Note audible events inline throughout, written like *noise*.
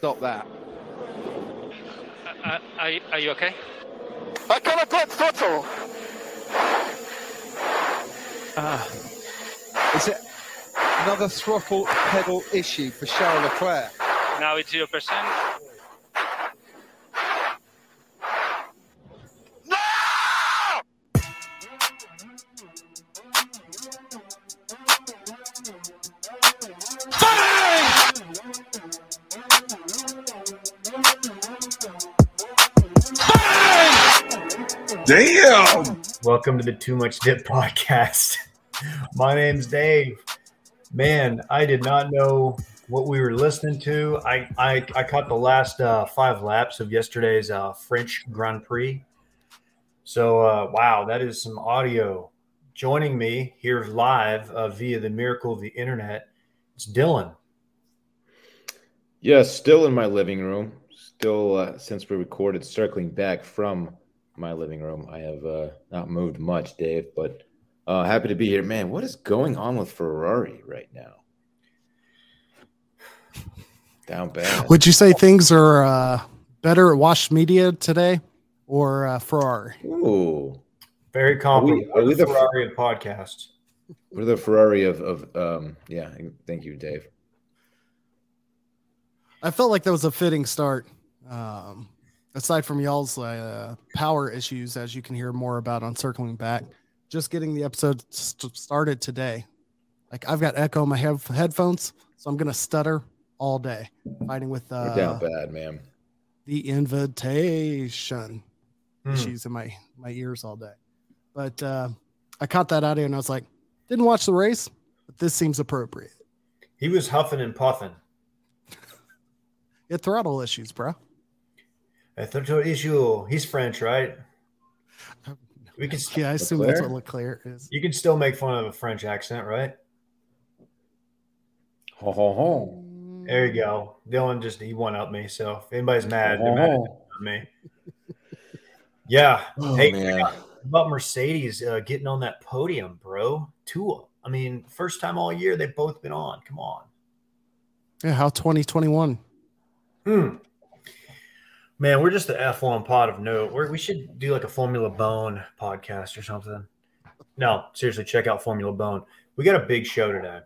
stop that. Uh, are, are you okay? I got a good throttle. Ah. Is it another throttle pedal issue for Charles Leclerc? Now it's 0%. Welcome to the Too Much Dip podcast. *laughs* My name's Dave. Man, I did not know what we were listening to. I I, I caught the last uh, five laps of yesterday's uh, French Grand Prix. So uh, wow, that is some audio. Joining me here live uh, via the miracle of the internet, it's Dylan. Yes, still in my living room. Still, uh, since we recorded, circling back from my living room. I have uh, not moved much, Dave, but uh, happy to be here. Man, what is going on with Ferrari right now? Down bad. Would you say things are uh, better at Wash Media today or uh, Ferrari? Ooh, Very competent. are we the- Ferrari of podcasts? we're the Ferrari of, of um, yeah. Thank you, Dave. I felt like that was a fitting start. Um, aside from y'all's uh, power issues, as you can hear more about on Circling Back, just getting the episode st- started today. Like I've got echo in my head- headphones, so I'm gonna stutter all day, fighting with We're down uh, bad, man. the invitation Hmm. issues in my my ears all day. But uh, I caught that audio and I was like, didn't watch the race, but this seems appropriate. He was huffing and puffing. *laughs* It throttle issues, bro. I thought to issue. He's French, right? We can. Yeah, I assume that's what Leclerc is. You can still make fun of a French accent, right? Ho ho ho. There you go. Dylan just he one up me. So if anybody's mad, they're mad at me. Yeah. Oh, hey, man. about Mercedes uh, getting on that podium, bro. Two. I mean, first time all year they've both been on. Come on. Yeah, how 2021? Hmm. Man, we're just the F1 pod of note. We're, we should do like a Formula Bone podcast or something. No, seriously, check out Formula Bone. We got a big show today.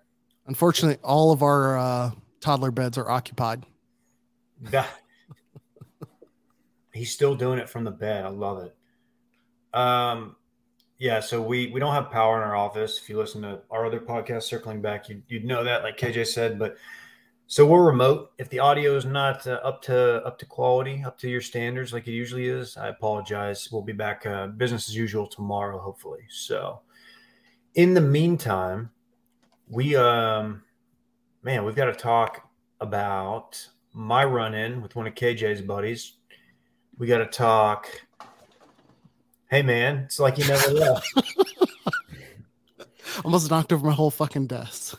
Unfortunately, all of our uh, toddler beds are occupied. He's still doing it from the bed. I love it. Um, yeah. So we we don't have power in our office. If you listen to our other podcast, circling back, you you'd know that, like KJ said. But so we're remote. If the audio is not uh, up to up to quality, up to your standards, like it usually is, I apologize. We'll be back uh, business as usual tomorrow, hopefully. So, in the meantime, we um, man, we've got to talk about my run in with one of KJ's buddies. We got to talk. Hey, man, it's like you never left. *laughs* Almost knocked over my whole fucking desk.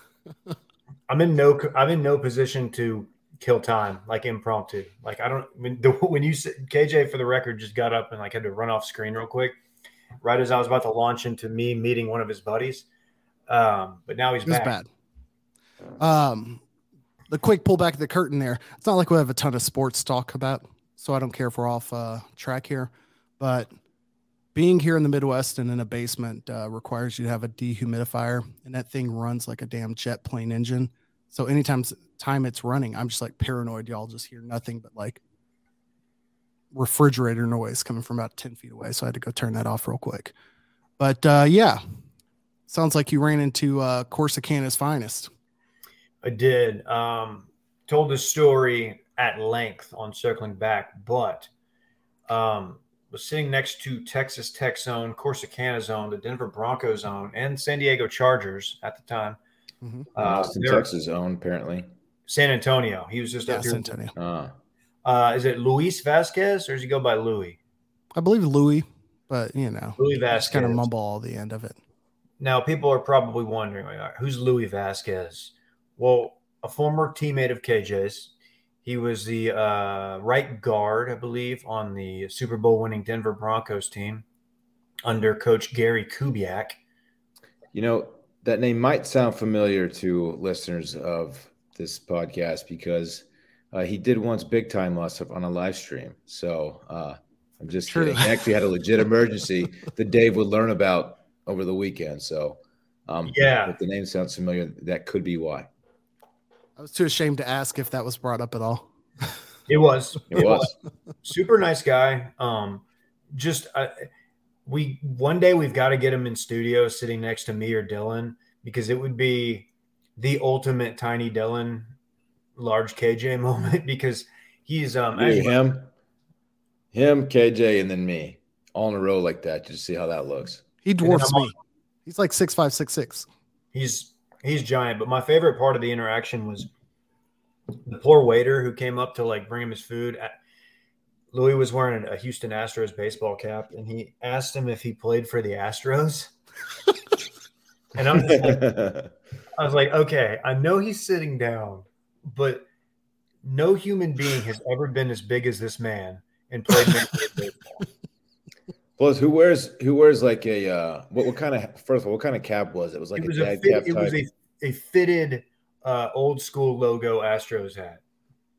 I'm in no, I'm in no position to kill time, like impromptu. Like I don't. When, the, *laughs* when you said KJ for the record just got up and like had to run off screen real quick, right as I was about to launch into me meeting one of his buddies. Um, but now he's It back. bad. Um, the quick pull back of the curtain there. It's not like we have a ton of sports talk about, so I don't care if we're off uh, track here. But being here in the Midwest and in a basement uh, requires you to have a dehumidifier, and that thing runs like a damn jet plane engine. So anytime time it's running, I'm just like paranoid. Y'all just hear nothing but like refrigerator noise coming from about 10 feet away. So I had to go turn that off real quick. But uh, yeah, sounds like you ran into uh, Corsicana's finest. I did. Um, told this story at length on circling back, but um, was sitting next to Texas Tech Zone, Corsicana Zone, the Denver Broncos Zone, and San Diego Chargers at the time. Mhm. Uh, Austin, Texas own apparently. San Antonio. He was just Yeah, up here. San Antonio. Uh, Uh, is it Luis Vasquez or does he go by Louis? I believe Louis, but you know, Louis Vasquez. kind of mumble all the end of it. Now, people are probably wondering, like, all right, who's Louis Vasquez? Well, a former teammate of KJ's. He was the uh, right guard, I believe, on the Super Bowl winning Denver Broncos team under coach Gary Kubiak. You know, that name might sound familiar to listeners of this podcast because uh, he did once big time us on a live stream. So uh, I'm just True. kidding. He actually had a legit emergency *laughs* that Dave would learn about over the weekend. So um, Yeah. if the name sounds familiar, that could be why. I was too ashamed to ask if that was brought up at all. It was. It was. super nice guy. Um, just uh, we one day we've got to get him in studio sitting next to me or Dylan because it would be the ultimate tiny Dylan large KJ *laughs* moment because he's um Maybe as- him, him, KJ, and then me all in a row like that. Just see how that looks. He dwarfs I'm me. He's like six five, six six. he's he's giant. But my favorite part of the interaction was the poor waiter who came up to like bring him his food. Louis was wearing a Houston Astros baseball cap, and he asked him if he played for the Astros. *laughs* and I'm like, I was like, okay, I know he's sitting down, but no human being has ever been as big as this man and played baseball. *laughs* Plus, who wears who wears like a uh, what what kind of first of all what kind of cap was it? It was like It a was a dad fit, cap it was a, a fitted uh, old school logo Astros hat.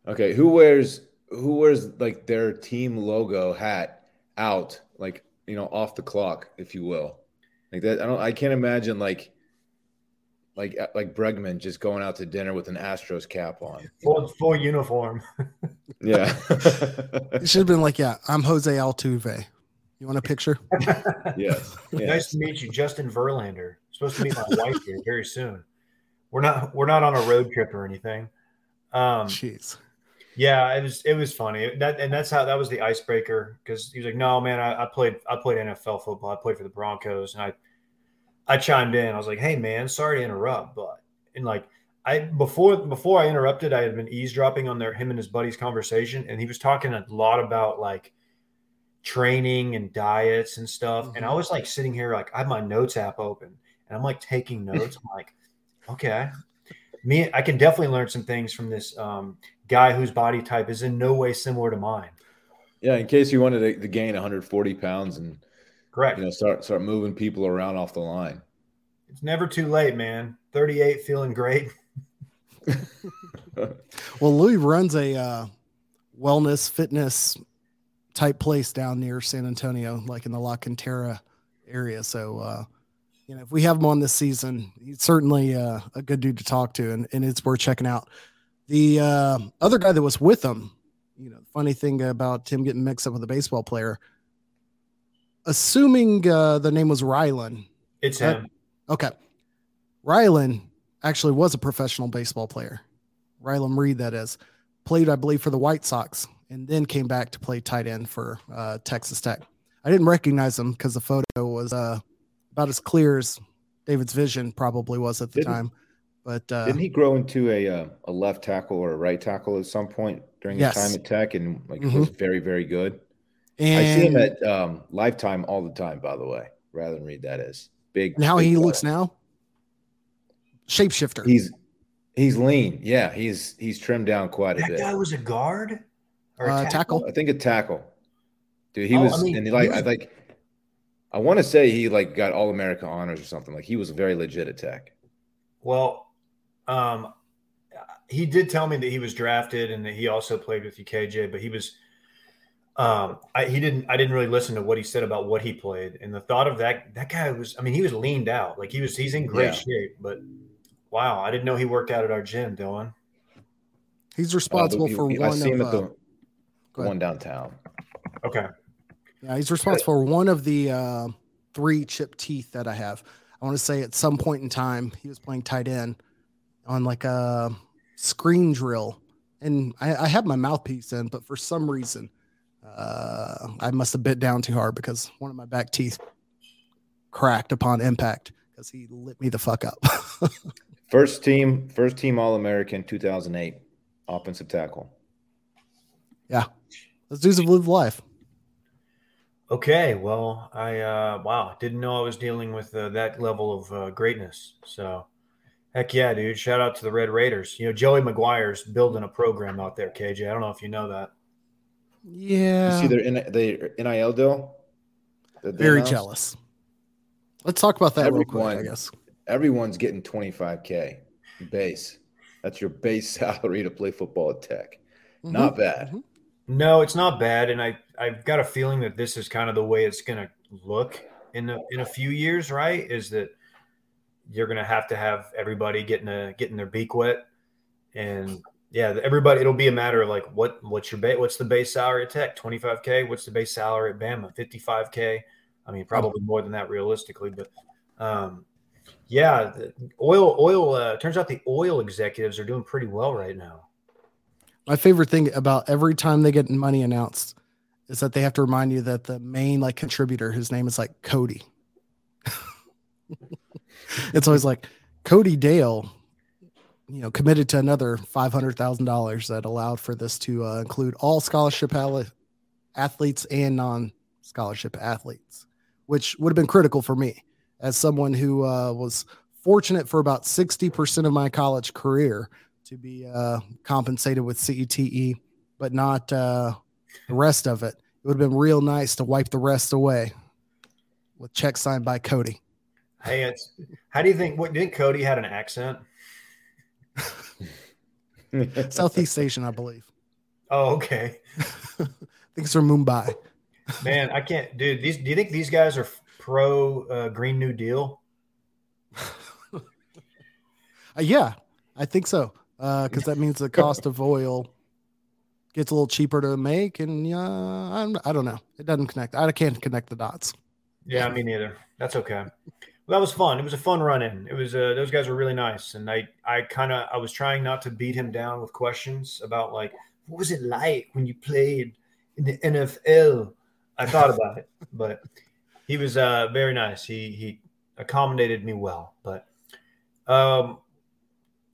Okay, who wears who wears like their team logo hat out like you know off the clock, if you will, like that? I don't. I can't imagine like like uh, like Bregman just going out to dinner with an Astros cap on. Full, full uniform. *laughs* Yeah, *laughs* It should have been like, yeah, I'm Jose Altuve. You want a picture? *laughs* yes, Nice to meet you, Justin Verlander. Supposed to meet my wife here very soon. We're not we're not on a road trip or anything. Um, Jeez. Yeah, it was it was funny. That and that's how that was the icebreaker because he was like, "No, man, I, I played I played NFL football. I played for the Broncos." And I I chimed in. I was like, "Hey, man, sorry to interrupt, but and like I before before I interrupted, I had been eavesdropping on their him and his buddy's conversation, and he was talking a lot about like training and diets and stuff. And I was like sitting here like I have my notes app open, and I'm like taking notes. I'm like, okay, me, I can definitely learn some things from this um, guy whose body type is in no way similar to mine. Yeah, in case you wanted to, to gain 140 pounds and Correct. you know start start moving people around off the line. It's never too late, man. 38, feeling great. *laughs* *laughs* Well, Louis runs a uh, wellness fitness type place down near San Antonio, like in the La Cantera area. So, uh, you know, if we have him on this season, he's certainly uh, a good dude to talk to, and, and it's worth checking out. The uh, other guy that was with him, you know, funny thing about him getting mixed up with a baseball player, assuming uh, the name was Rylan. It's Uh, him. Okay. Rylan actually was a professional baseball player. Rylan Reed, that is, played, I believe, for the White Sox and then came back to play tight end for uh, Texas Tech. I didn't recognize him because the photo was uh, about as clear as David's vision probably was at the Didn't- time. But uh, Didn't he grow into a uh, a left tackle or a right tackle at some point during Yes. his time at Tech and like Mhm. was very very good? and, I see him at um, Lifetime all the time. By the way, Rylan Reed that is big. and how he guy. looks now, shapeshifter. He's he's lean. Yeah, he's he's trimmed down quite a bit. That guy was a guard or a Uh, tackle. I think a tackle. Dude, he Oh, I was mean, and he he like was- I like. I want to say he like got all America honors or something. Like he was a very legit at Tech. Well, um, he did tell me that he was drafted and that he also played with UKJ, but he was, um, I, he didn't, I didn't really listen to what he said about what he played. And the thought of that, that guy was, I mean, he was leaned out. Like he was, he's in great Yeah. shape, but wow, I didn't know he worked out at our gym, Dylan. He's Uh, responsible he- for he- I one see him of at the uh, one downtown. Okay. Yeah, he's responsible for one of the uh, three chip teeth that I have. I want to say at some point in time he was playing tight end on like a screen drill, and I, I have my mouthpiece in, but for some reason uh, I must have bit down too hard because one of my back teeth cracked upon impact because he lit me the fuck up. *laughs* First team, first team All American, 2008, offensive tackle. Yeah, those dudes have lived life. Okay. Well, I, uh, wow, didn't know I was dealing with uh, that level of uh, greatness. So, heck yeah, dude. Shout out to the Red Raiders. You know, Joey McGuire's building a program out there, KJ. I don't know if you know that. Yeah, You see their, N- their NIL deal? that very announced? jealous. Let's talk about that real quick. I guess. Everyone's getting 25K base. That's your base *laughs* salary to play football at Tech. Not Mhm. bad. Mhm. No, it's not bad, and I I've got a feeling that this is kind of the way it's going to look in a, in a few years. Right? Is that you're going to have to have everybody getting a getting their beak wet, and yeah, everybody. It'll be a matter of like what what's your base, what's the base salary at Tech? Twenty five k. What's the base salary at Bama? Fifty five k. I mean, probably more than that realistically, but um, yeah, the oil oil. Uh, turns out the oil executives are doing pretty well right now. My favorite thing about every time they get money announced is that they have to remind you that the main like contributor, his name is like Cody. *laughs* it's always like Cody Dale, you know, committed to another five hundred thousand dollars that allowed for this to uh, include all scholarship athletes and non-scholarship athletes, which would have been critical for me as someone who uh, was fortunate for about sixty percent of my college career to be uh, compensated with CETE, but not uh, the rest of it. It would have been real nice to wipe the rest away with checks signed by Cody. Hey, it's how do you think? What do you think? Cody had an accent? *laughs* Southeast Asian, I believe. Oh, okay, *laughs* I think it's from Mumbai. man. I can't, dude. These. Do you think these guys are pro uh, Green New Deal? *laughs* Uh, yeah, I think so. Because that means the cost of oil gets a little cheaper to make, and uh, I'm, I don't know. It doesn't connect. I can't connect the dots. Yeah, me neither. That's okay. Well, that was fun. It was a fun run in. It was. Uh, those guys were really nice, and I, I kind of, I was trying not to beat him down with questions about like, what was it like when you played in the NFL? I thought about it, but he was uh, very nice. He he accommodated me well. But um,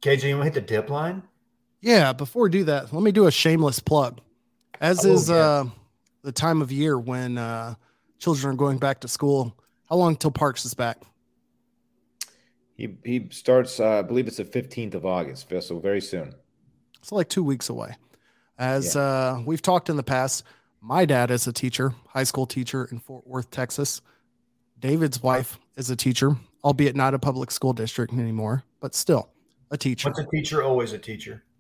KJ, you want to hit the dip line? Yeah, before we do that, let me do a shameless plug. As Oh, is yeah. uh, the time of year when uh, children are going back to school. How long till Parks is back? He he starts. Uh, I believe it's the fifteenth of August, so very soon. It's like two weeks away. As uh, we've talked in the past, my dad is a teacher, high school teacher in Fort Worth, Texas. David's wife is a teacher, albeit not a public school district anymore, but still a teacher. Once a teacher, always a teacher. *laughs*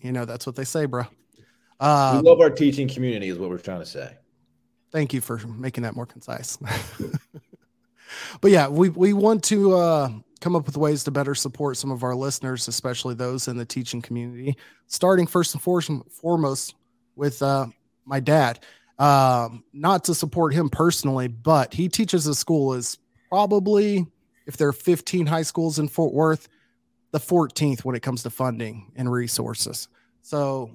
You know, that's what they say, bro. we Um, love our teaching community, is what we're trying to say. Thank you for making that more concise. *laughs* but yeah, we we want to uh, come up with ways to better support some of our listeners, especially those in the teaching community. Starting first and foremost with uh, my dad, um, not to support him personally, but he teaches a school is probably if there are 15 high schools in Fort Worth, the 14th when it comes to funding and resources. So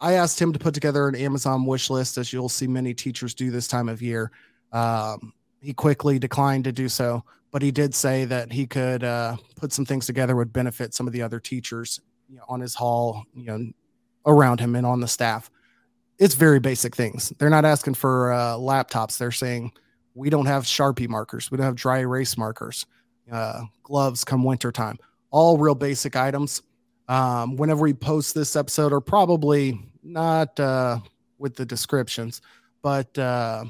I asked him to put together an Amazon wish list, as you'll see many teachers do this time of year. Um, he quickly declined to do so, but he did say that he could uh, put some things together would benefit some of the other teachers you know, on his hall, you know, around him and on the staff. It's very basic things. They're not asking for uh, laptops. They're saying we don't have Sharpie markers, we don't have dry erase markers, uh, gloves come wintertime. All real basic items um, whenever we post this episode, or probably not uh, with the descriptions, but uh,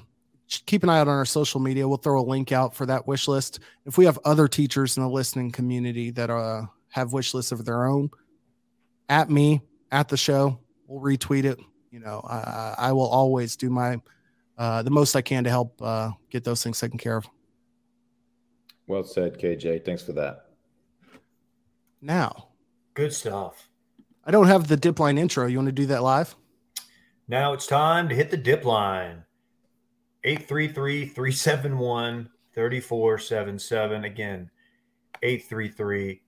keep an eye out on our social media. We'll throw a link out for that wish list. If we have other teachers in the listening community that uh, have wish lists of their own, at me, at the show, we'll retweet it. You know, I, I will always do my uh, the most I can to help uh, get those things taken care of. Well said, KJ. Thanks for that. Now, Good stuff. I don't have the dip line intro. You want to do that live? Now it's time to hit the dip line. 833 371 3477. Again, 833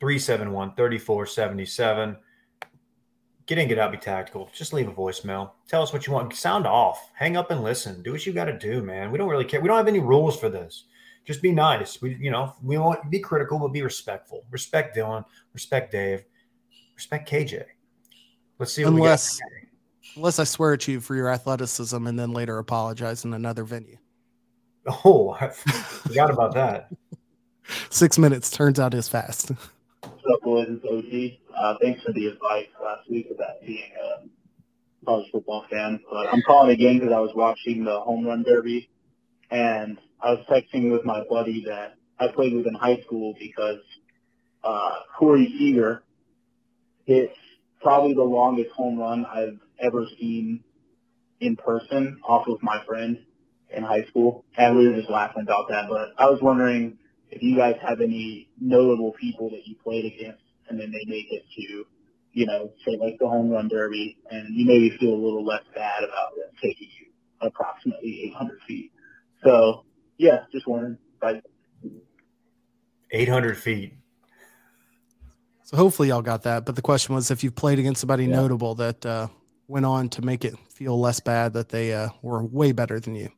371 3477. Get in, get out, be tactical. Just leave a voicemail. Tell us what you want. Sound off. Hang up and listen. Do what you got to do, man. We don't really care. We don't have any rules for this. Just be nice. We, you know, we want be critical, but be respectful. Respect Dylan. Respect Dave. Respect KJ. Let's see what Unless-. Unless I swear at you for your athleticism and then later apologize in another venue. Oh, I forgot about that. *laughs* Six minutes turns out is fast. What's up, boys? It's OG. Uh, thanks for the advice last week about being a college football fan. But I'm calling again because I was watching the home run derby, and I was texting with my buddy that I played with in high school because uh, Corey Seager hit probably the longest home run I've ever seen in person off of my friend in high school. And we were just laughing about that. But I was wondering if you guys have any notable people that you played against and then they make it to, you know, say like the home run derby and you maybe feel a little less bad about them taking you approximately 800 feet. So yeah, just wondering. Like, 800 feet. So hopefully y'all got that. But the question was if you've played against somebody Yeah. notable that uh, went on to make it feel less bad that they uh, were way better than you.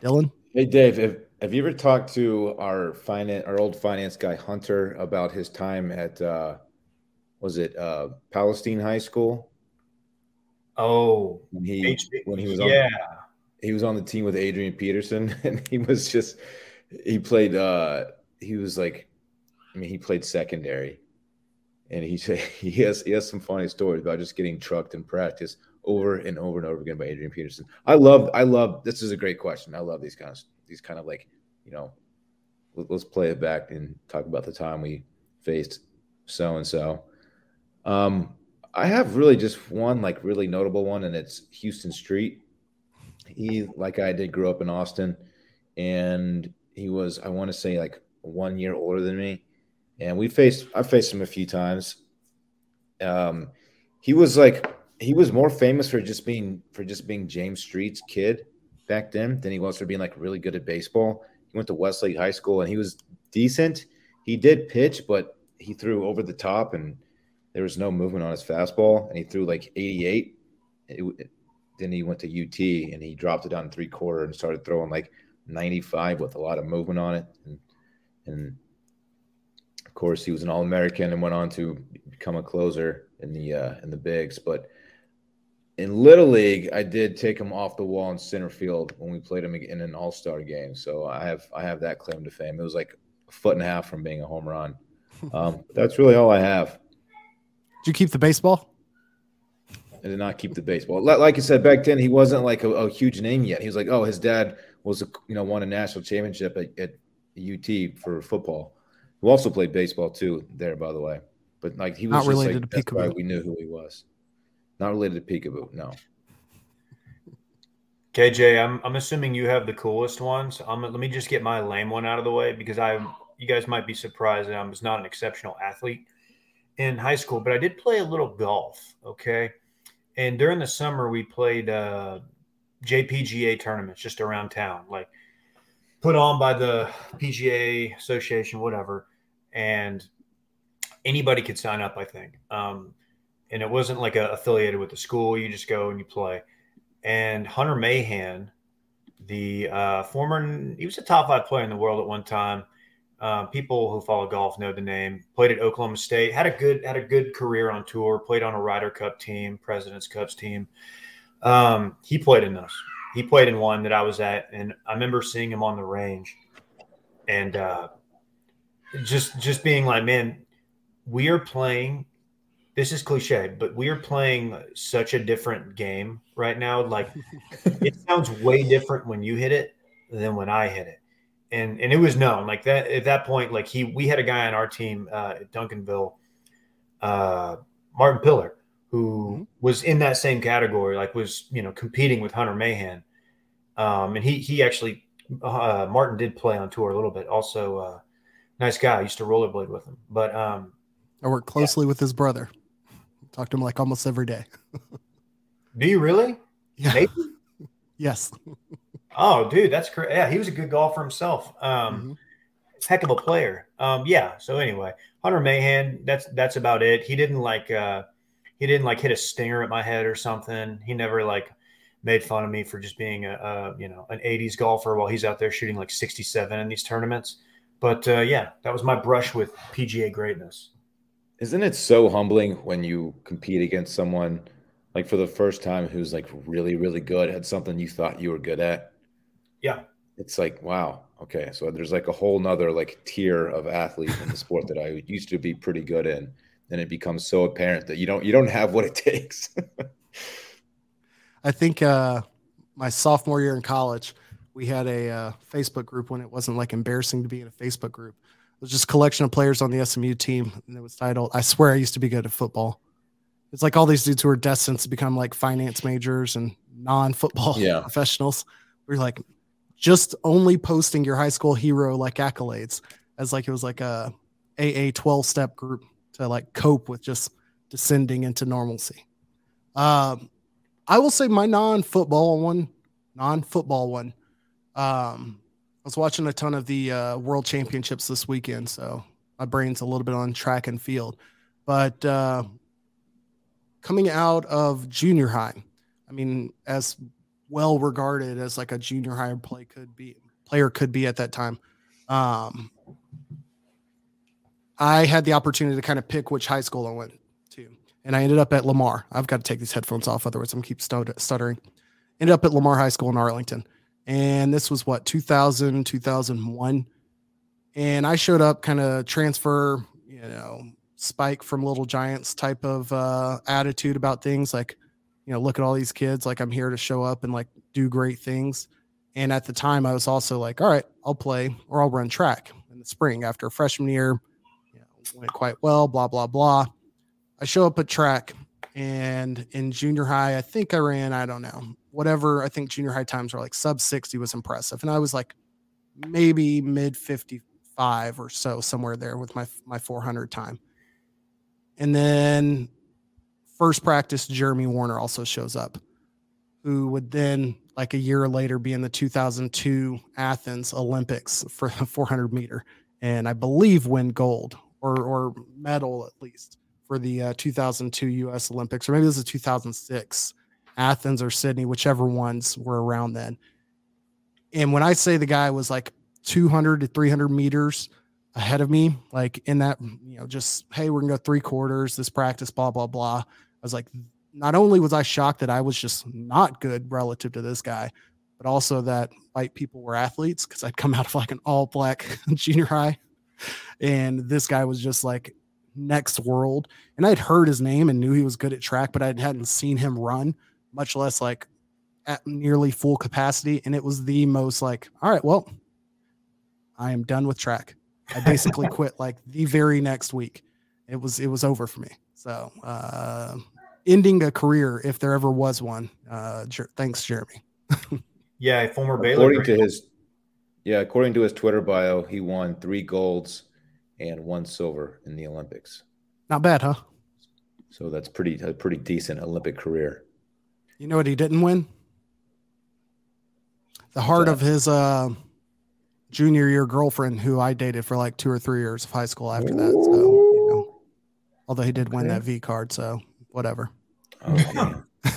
Dylan? Hey Dave, have, have you ever talked to our finance, our old finance guy Hunter about his time at uh, was it uh, Palestine High School Oh, when he H- when he was on yeah. he was on the team with Adrian Peterson *laughs* and he was just he played uh he was like I mean he played secondary and he said *laughs* he has he has some funny stories about just getting trucked in practice over and over and over again by Adrian Peterson. I love I love this is a great question. I love these kind of these kind of like, you know, let- let's play it back and talk about the time we faced so and so. Um I have really just one like really notable one and it's Houston Street he like I did grew up in Austin and he was I want to say like one year older than me and we faced I faced him a few times. Um he was like he was more famous for just being for just being James Street's kid back then than he was for being like really good at baseball. He went to Westlake High School and he was decent. He did pitch but he threw over the top and there was no movement on his fastball and he threw like 88 it, then he went to UT and he dropped it down three quarter and started throwing like 95 with a lot of movement on it. And, and of course, he was an All American and went on to become a closer in the uh, in the bigs. But in Little League, I did take him off the wall in center field when we played him in an All Star game. So I have I have that claim to fame. It was like a foot and a half from being a home run. *laughs* Um, that's really all I have. Did you keep the baseball? I did not keep the baseball. Like I said back then, he wasn't like a, a huge name yet. He was like, oh, his dad was a, you know won a national championship at, at UT for football. Who also played baseball too there, by the way. But like he was Not just related like, to that's why Peekaboo. we knew who he was. Not related to Peekaboo. No. KJ, I'm I'm assuming you have the coolest ones. Um, let me just get my lame one out of the way because I you guys might be surprised that I was not an exceptional athlete in high school, but I did play a little golf. Okay, and during the summer we played uh, JPGA tournaments just around town, like put on by the PGA Association, whatever, and anybody could sign up. I think, um, and it wasn't like a, affiliated with the school. You just go and you play and Hunter Mahan, the uh, former, he was a top five player in the world at one time. Uh, people who follow golf know the name. Played at Oklahoma State. Had a good had a good career on tour. Played on a Ryder Cup team, Presidents Cups team. Um, he played in those. He played in one that I was at, and I remember seeing him on the range, and uh, just just being like, man, we are playing this is cliche, but we are playing such a different game right now. Like *laughs* it sounds way different when you hit it than when I hit it. And and it was known like that at that point, like he we had a guy on our team uh, at Duncanville, uh, Martin Piller, who was in that same category, like was you know competing with Hunter Mahan. Um, and he he actually uh, Martin did play on tour a little bit. Also, uh, nice guy. I used to rollerblade with him, but um, I work closely with his brother. Talk to him like almost every day. *laughs* do you really? Yeah. Nathan? *laughs* Yes. Oh, dude, that's great. Yeah, he was a good golfer himself. Um, heck of a player. Um, yeah. So anyway, Hunter Mahan. That's that's about it. He didn't like uh, he didn't like hit a stinger at my head or something. He never like made fun of me for just being a, a you know an '80s golfer while he's out there shooting like 67 in these tournaments. But uh, yeah, that was my brush with PGA greatness. Isn't it so humbling when you compete against someone like for the first time who's like really, really good at something you thought you were good at? Yeah. It's like, wow, okay. So there's like a whole nother like tier of athlete in the sport that I used to be pretty good in. And it becomes so apparent that you don't you don't have what it *laughs* takes. I think uh, my sophomore year in college, we had a uh, Facebook group when it wasn't like embarrassing to be in a Facebook group. It was just a collection of players on the SMU team, and it was titled "I swear I used to be good at football." It's like all these dudes who are destined to become like finance majors and non-football Yeah. *laughs* professionals. We're like just only posting your high school hero like accolades as like it was like a AA 12 step group to like cope with just descending into normalcy. Um, I will say my non-football one, non-football one. Um, I was watching a ton of the uh, World Championships this weekend, so my brain's a little bit on track and field. But uh, coming out of junior high, I mean, as well regarded as like a junior high play could be, player could be at that time. Um, I had the opportunity to kind of pick which high school I went to, and I ended up at Lamar. I've got to take these headphones off, otherwise I'm keep stut- stuttering. Ended up at Lamar High School in Arlington, and this was what 2000 2001, and I showed up kind of transfer, you know, spike from Little Giants type of uh, attitude about things, like you know, look at all these kids, like I'm here to show up and like do great things. And at the time, I was also like, all right, I'll play or I'll run track in the spring after freshman year. You know, went quite well, blah, blah, blah. I show up at track and in junior high, I think I ran, I don't know, whatever. I think junior high times were like sub 60 was impressive. And I was like maybe mid 55 or so, somewhere there with my, my 400 time. And then first practice, Jeremy Wariner also shows up, who would then, like a year later, be in the 2002 Athens Olympics for *laughs* the 400 meter, and I believe win gold or or medal at least for the uh, 2002 U.S. Olympics, or maybe this is 2006 Athens or Sydney, whichever ones were around then. And when I say the guy was like 200 to 300 meters ahead of me, like in that, you know, just hey, we're gonna go three quarters, this practice, blah blah blah. I was like, not only was I shocked that I was just not good relative to this guy, but also that white people were athletes because I'd come out of like an all black *laughs* junior high, and this guy was just like next world. And I'd heard his name and knew he was good at track, but I hadn't seen him run, much less like at nearly full capacity. And it was the most like, all right, well, I am done with track. I basically *laughs* quit like the very next week. It was it was over for me. So uh, ending a career if there ever was one. Uh, Jer- thanks, Jeremy. *laughs* Yeah, former Baylor. According to his, yeah, according to his Twitter bio, he won three golds and one silver in the Olympics. Not bad, huh? So that's pretty a pretty decent Olympic career. You know what he didn't win? The heart of his uh, junior year girlfriend, who I dated for like two or three years of high school after that. So, you know, although he did win that V card, so whatever. Okay. *laughs*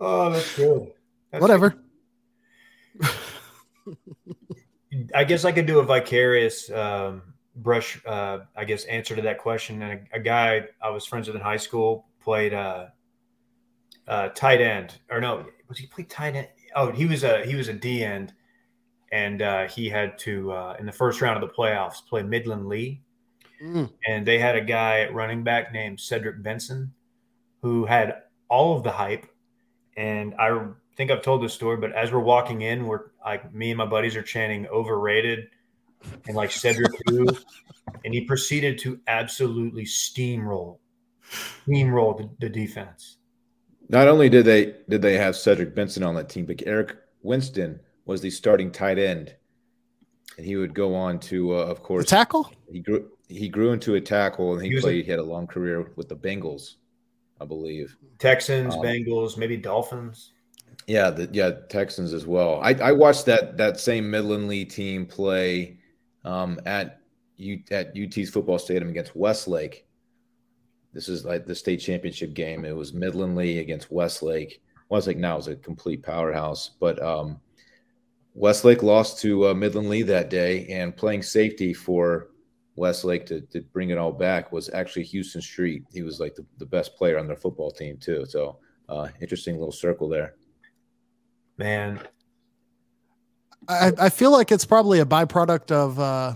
Oh, that's good. That's whatever. I guess I could do a vicarious um, brush, uh, I guess, answer to that question. And a, a guy I was friends with in high school played uh, uh, tight end, or no, was he played tight end? Oh, he was a he was a D end, and uh, he had to uh, in the first round of the playoffs play Midland Lee, Mm. and they had a guy at running back named Cedric Benson, who had all of the hype. And I think I've told this story, but as we're walking in, we're like me and my buddies are chanting overrated and like Cedric who, and he proceeded to absolutely steamroll, steamroll the, the defense. Not only did they did they have Cedric Benson on that team, but Eric Winston was the starting tight end, and he would go on to, uh, of The course, tackle? he grew he grew into a tackle, and he, He was a- played. he had a long career with the Bengals, I believe. Texans, Um, Bengals, maybe Dolphins. Yeah, the yeah Texans as well. I, I watched that that same Midland Lee team play um, at U, at UT's football stadium against Westlake. This is like the state championship game. It was Midland Lee against Westlake. Westlake now is a complete powerhouse, but um, Westlake lost to uh, Midland Lee that day, and playing safety for Westlake to, to bring it all back was actually Houston Street. He was like the, the best player on their football team too. So uh, interesting little circle there. Man, I, I feel like it's probably a byproduct of, uh,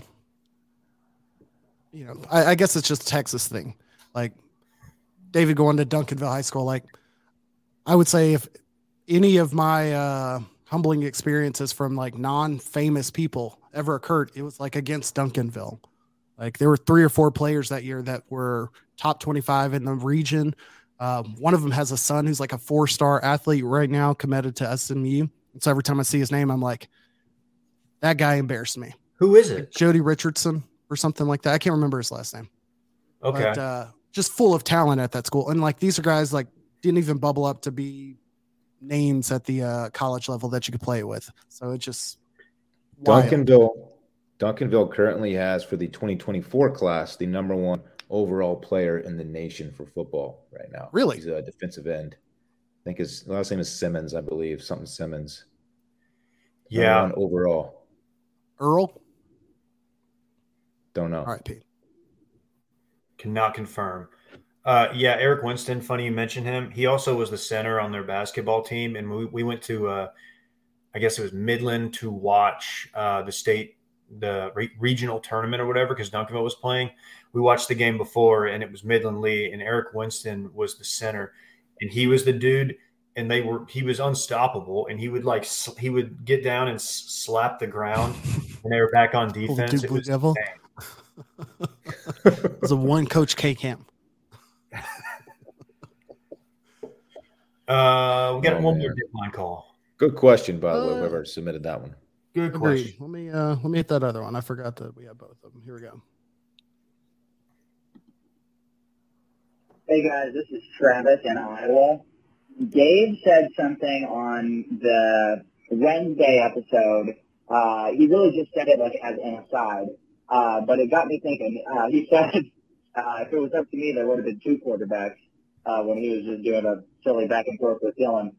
you know, I, I guess it's just a Texas thing. Like David going to Duncanville High School, like I would say if any of my uh, humbling experiences from like non-famous people ever occurred, it was like against Duncanville. Like there were three or four players that year that were top 25 in the region. Um, one of them has a son who's like a four star athlete right now, committed to SMU. And so every time I see his name, I'm like, that guy embarrassed me. Who is it? Jody Richardson or something like that. I can't remember his last name. Okay. But uh, just full of talent at that school. And like these are guys like didn't even bubble up to be names at the uh, college level that you could play with. So it just wild. Duncanville, Duncanville currently has for the 2024 class the number one overall player in the nation for football right now. Really? He's a defensive end. I think his last name is Simmons, I believe. Something Simmons. Number yeah. one overall. Earl. Don't know. All right, Pete. Cannot confirm. Uh, yeah, Eric Winston. Funny you mentioned him. He also was the center on their basketball team, and we, we went to, uh, I guess it was Midland to watch uh, the state, the re- regional tournament or whatever, because Duncanville was playing. We watched the game before, and it was Midland Lee, and Eric Winston was the center, and he was the dude, and they were he was unstoppable, and he would like s- he would get down and s- slap the ground when they were back on *laughs* defense. dude, It Blue was Devil. It was a one coach K camp. *laughs* Uh, we got Oh, one man. more dip line call. Good question, by the way. Uh, Whoever submitted that one. Good question. Let me uh let me hit that other one. I forgot that we have both of them. Here we go. Hey guys, this is Travis in Iowa. Dave said something on the Wednesday episode. Uh, he really just said it like as an aside, uh, but it got me thinking. Uh, he *laughs* said uh, if it was up to me, there would have been two quarterbacks uh, when he was just doing a silly back and forth with Dylan.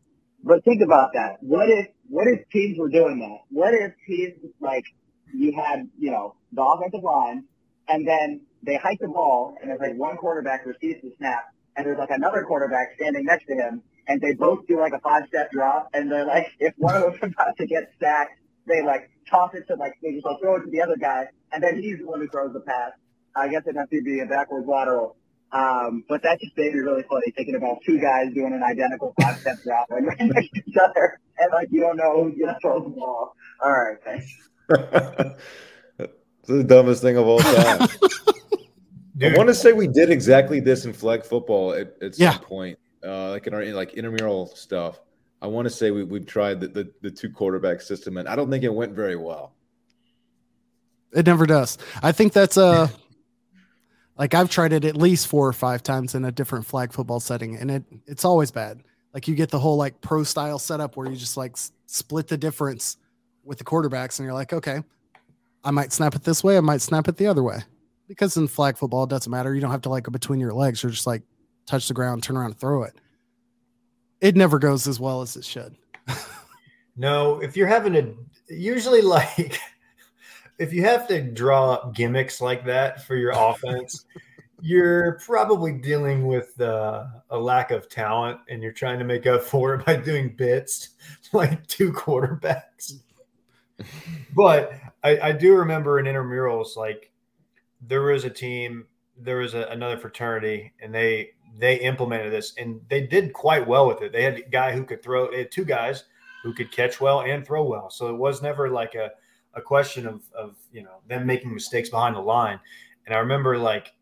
But think about that. What if what if teams were doing that? What if teams like you had you know the offensive line, and then they hike the ball, and there's like one quarterback receives the snap, and there's like another quarterback standing next to him, and they both do like a five step drop, and they're like, if one of them's *laughs* about to get sacked, they like toss it to like they just like throw it to the other guy, and then he's the one who throws the pass. I guess it has to be a backwards lateral. Um, but that just made me really funny thinking about two guys doing an identical five step drop and right next to each other, and like you don't know who's gonna throw the ball. All right, thanks. *laughs* it's the dumbest thing of all time. *laughs* I want to say we did exactly this in flag football at, at some Yeah. point, uh, like in our like intramural stuff. I want to say we we've tried the, the the two quarterback system, and I don't think it went very well. It never does. I think that's a *laughs* like I've tried it at least four or five times in a different flag football setting, and it it's always bad. Like you get the whole like pro style setup where you just like s- split the difference with the quarterbacks, and you're like, okay, I might snap it this way, I might snap it the other way. Because in flag football, it doesn't matter. You don't have to like go between your legs. You're just like touch the ground, turn around, and throw it. It never goes as well as it should. *laughs* no, if you're having a usually like *laughs* if you have to draw up gimmicks like that for your offense, *laughs* you're probably dealing with uh, a lack of talent, and you're trying to make up for it by doing bits like two quarterbacks. but I, I do remember in intramurals, like there was a team, there was a, another fraternity, and they they implemented this, and they did quite well with it. They had a guy who could throw. They had two guys who could catch well and throw well, so it was never like a a question of of you know them making mistakes behind the line. And I remember like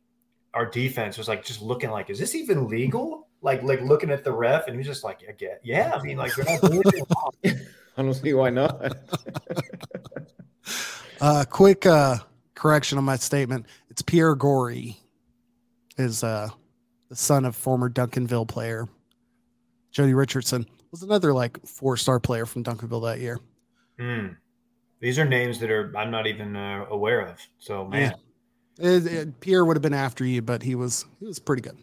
our defense was like just looking like, is this even legal? Like like looking at the ref, and he was just like, yeah, yeah. I mean, like they're not doing anything wrong. I don't see why not. *laughs* Uh, quick uh, correction on my statement. It's Pierre Gory is uh, the son of former Duncanville player. Jody Richardson was another like four star player from Duncanville that year. Hmm. These are names that are I'm not even uh, aware of. So man, It- it- Pierre would have been after you, but he was he was pretty good.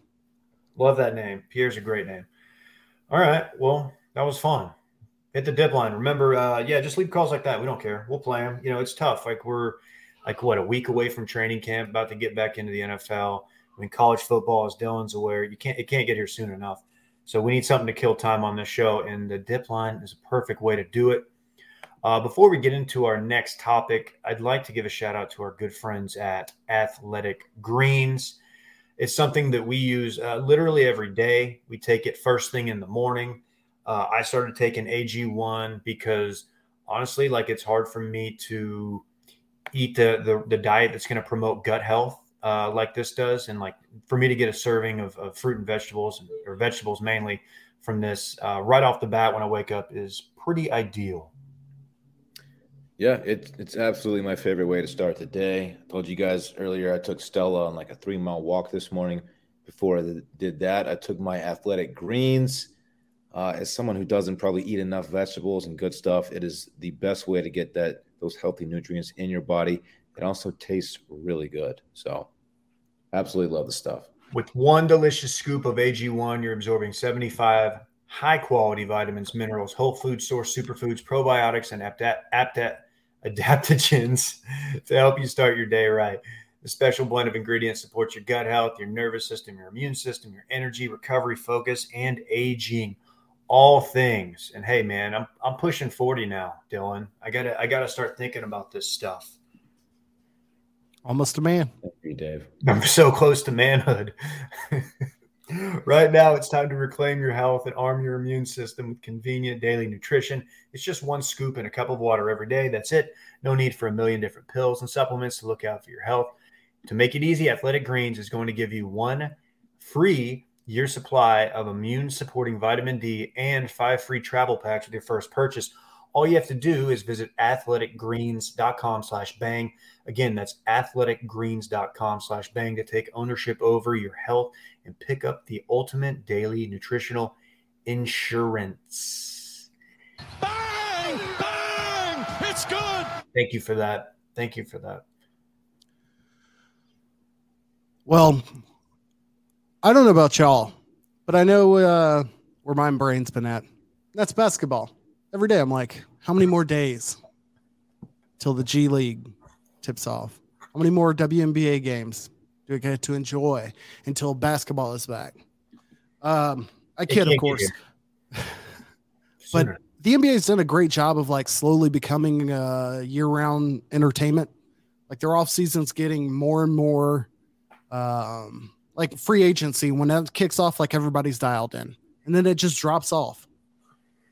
love that name. Pierre's a great name. All right, well that was fun. Hit the dip line. Remember, uh, yeah, just leave calls like that. We don't care. We'll play them. You know, it's tough. Like we're like what a week away from training camp, about to get back into the NFL. I mean, college football, as Dylan's aware, you can't it can't get here soon enough. So we need something to kill time on this show, and the dip line is a perfect way to do it. Uh, before we get into our next topic, I'd like to give a shout out to our good friends at Athletic Greens. It's something that we use uh, literally every day. We take it first thing in the morning. Uh, I started taking AG1 because honestly, like it's hard for me to eat the the, the diet that's going to promote gut health uh, like this does, and like for me to get a serving of, of fruit and vegetables or vegetables mainly from this uh, right off the bat when I wake up is pretty ideal. Yeah, it's it's absolutely my favorite way to start the day. I told you guys earlier I took Stella on like a three mile walk this morning. Before I did that, I took my athletic greens. Uh, as someone who doesn't probably eat enough vegetables and good stuff, it is the best way to get that those healthy nutrients in your body. It also tastes really good. So, absolutely love the stuff. With one delicious scoop of AG1, you're absorbing 75 high quality vitamins, minerals, whole food source superfoods, probiotics, and apt adaptogens *laughs* to help you start your day right. The special blend of ingredients supports your gut health, your nervous system, your immune system, your energy, recovery, focus, and aging. All things. And hey, man, I'm I'm pushing 40 now, Dylan. I gotta I gotta start thinking about this stuff. Almost a man. Thank you, Dave. I'm so close to manhood. *laughs* right now, it's time to reclaim your health and arm your immune system with convenient daily nutrition. It's just one scoop and a cup of water every day. That's it. No need for a million different pills and supplements to look out for your health. To make it easy, Athletic Greens is going to give you one free year supply of immune supporting vitamin D and five free travel packs with your first purchase. All you have to do is visit athleticgreens.com slash bang. Again, that's athleticgreens.com slash bang to take ownership over your health and pick up the ultimate daily nutritional insurance. Bang! Bang! It's good! Thank you for that. Thank you for that. Well, I don't know about y'all, but I know uh, where my brain's been at. That's basketball. Every day I'm like, how many more days till the G League tips off? How many more WNBA games do I get to enjoy until basketball is back? Um, I kid, of course. *laughs* but the NBA has done a great job of like slowly becoming uh, year-round entertainment. Like their off season's getting more and more um, like free agency. When that kicks off, like everybody's dialed in, and then it just drops off.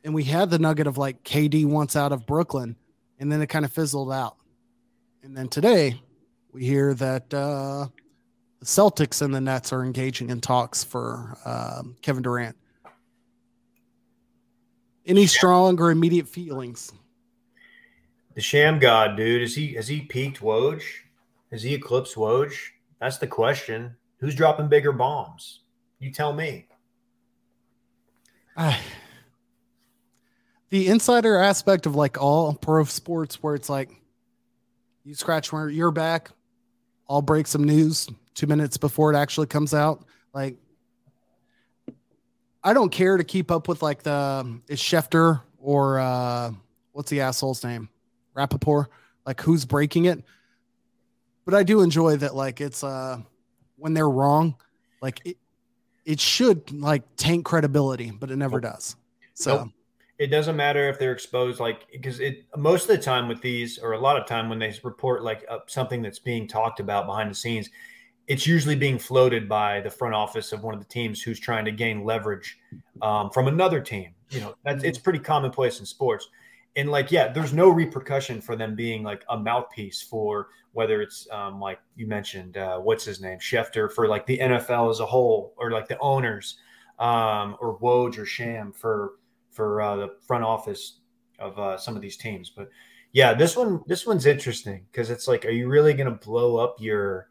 And we had the nugget of like KD once out of Brooklyn, and then it kind of fizzled out. And then today, we hear that uh, the Celtics and the Nets are engaging in talks for um, Kevin Durant. Any strong or immediate feelings? The Sham God, dude, is he has he peaked Woj? Has he eclipsed Woj? That's the question. Who's dropping bigger bombs? You tell me. Uh, the insider aspect of like all pro sports, where it's like you scratch your back, I'll break some news two minutes before it actually comes out. Like, I don't care to keep up with like the is Schefter or uh, what's the asshole's name, Rapoport, like who's breaking it. But I do enjoy that, like it's uh when they're wrong, like it, it should like tank credibility, but it never does. So. Nope it doesn't matter if they're exposed like because it most of the time with these or a lot of time when they report like uh, something that's being talked about behind the scenes it's usually being floated by the front office of one of the teams who's trying to gain leverage um, from another team you know that's it's pretty commonplace in sports. And like yeah there's no repercussion for them being like a mouthpiece for whether it's um, like you mentioned uh, what's his name Schefter for like the NFL as a whole or like the owners um, or Woj or Sham for for uh, the front office of uh, some of these teams. But yeah, this one this one's interesting because it's like, are you really going to blow up your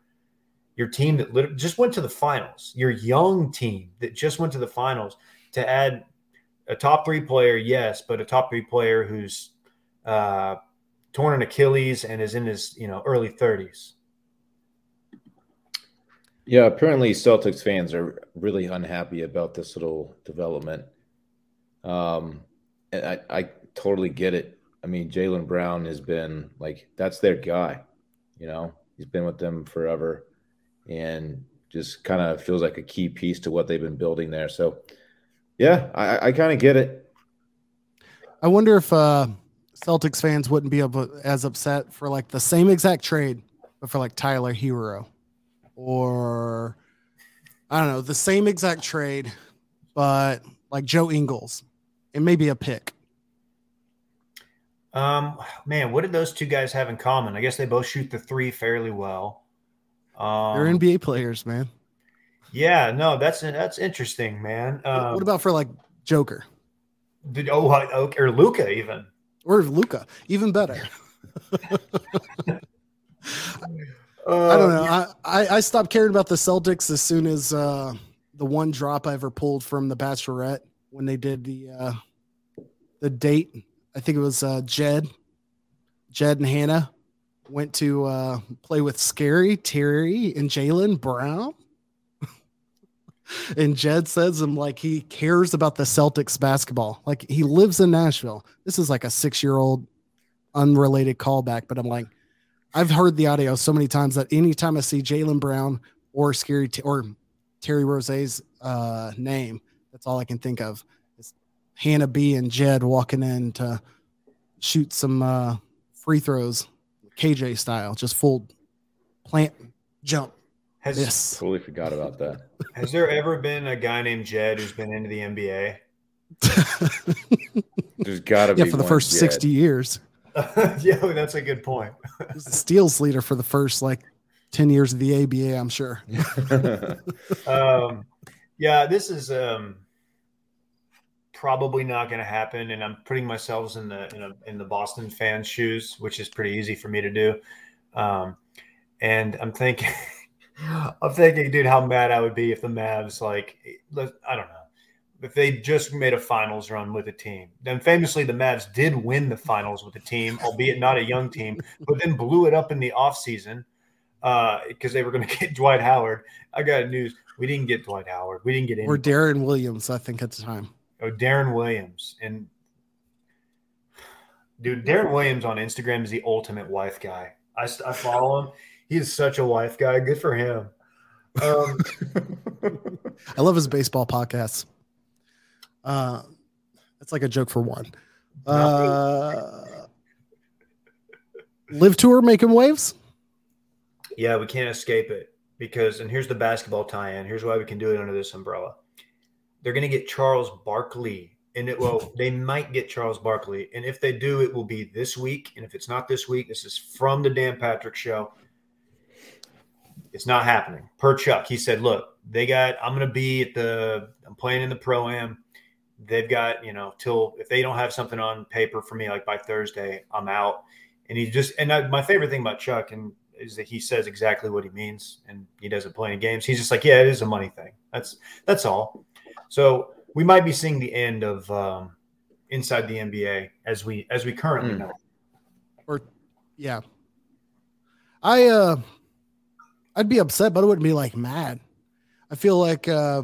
your team that lit- just went to the finals, your young team that just went to the finals to add a top three player, yes, but a top three player who's uh, torn an Achilles and is in his you know early thirties. Yeah, apparently Celtics fans are really unhappy about this little development. Um, I, I totally get it. I mean, Jaylen Brown has been like that's their guy. You know, he's been with them forever, and just kind of feels like a key piece to what they've been building there. So, yeah, I, I kind of get it. I wonder if uh, Celtics fans wouldn't be as upset for like the same exact trade, but for like Tyler Herro, or I don't know, the same exact trade, but like Joe Ingles and maybe a pick. Um, man, what did those two guys have in common? I guess they both shoot the three fairly well. Um, They're NBA players, man. yeah, no, that's that's interesting, man. Um, what about for like Joker did, oh, okay, or Luka even? or Luka? Even better. *laughs* Uh, I don't know. I, I I stopped caring about the Celtics as soon as uh, the one drop I ever pulled from the Bachelorette when they did the uh, the date. I think it was uh, Jed, Jed and Hannah went to uh, play with Scary Terry and Jaylen Brown. *laughs* and Jed says him like he cares about the Celtics basketball. Like he lives in Nashville. This is like a six year old unrelated callback, but I'm like, I've heard the audio so many times that anytime I see Jaylen Brown or Scary T- or Terry Rozier's uh, name, that's all I can think of. Is Hannah B and Jed walking in to shoot some uh, free throws, KJ style, just full plant jump. has Yes. Totally forgot about that. has there ever been a guy named Jed who's been into the NBA? *laughs* There's got to be yeah, for the one first yet. 60 years. *laughs* yeah, that's a good point. He was the steals leader for the first like 10 years of the ABA, I'm sure. *laughs* um, yeah, this is um, probably not going to happen, and I'm putting myself in the in, a, in the Boston fans' shoes, which is pretty easy for me to do. Um, and I'm thinking, *laughs* I'm thinking, dude, how mad I would be if the Mavs, like, I don't know, if they just made a finals run with a team. Then famously, the Mavs did win the finals with a team, albeit not a young team, but then blew it up in the offseason because they were going *laughs* to get Dwight Howard. I got news. We didn't get Dwight Howard. We didn't get any. Or Deron Williams, I think at the time. Oh, Deron Williams. And dude, Deron Williams on Instagram is the ultimate wife guy. I, I follow him. He is such a wife guy. Good for him. Um, *laughs* I love his baseball podcasts. Uh, that's like a joke for one. Uh, live tour making waves. Yeah, we can't escape it because, and here's the basketball tie-in. Here's why we can do it under this umbrella. They're going to get Charles Barkley, and it well, they might get Charles Barkley, and if they do, it will be this week. And if it's not this week, this is from the Dan Patrick Show. It's not happening. Per Chuck, he said, "Look, they got. I'm going to be at the. I'm playing in the pro am. They've got you know till if they don't have something on paper for me like by Thursday, I'm out." And he just and I, my favorite thing about Chuck and is that he says exactly what he means and he doesn't play any games. He's just like, yeah, it is a money thing. That's that's all. So we might be seeing the end of um, inside the NBA as we as we currently Hmm. know. Or yeah. I uh I'd be upset, but I wouldn't be like mad. I feel like uh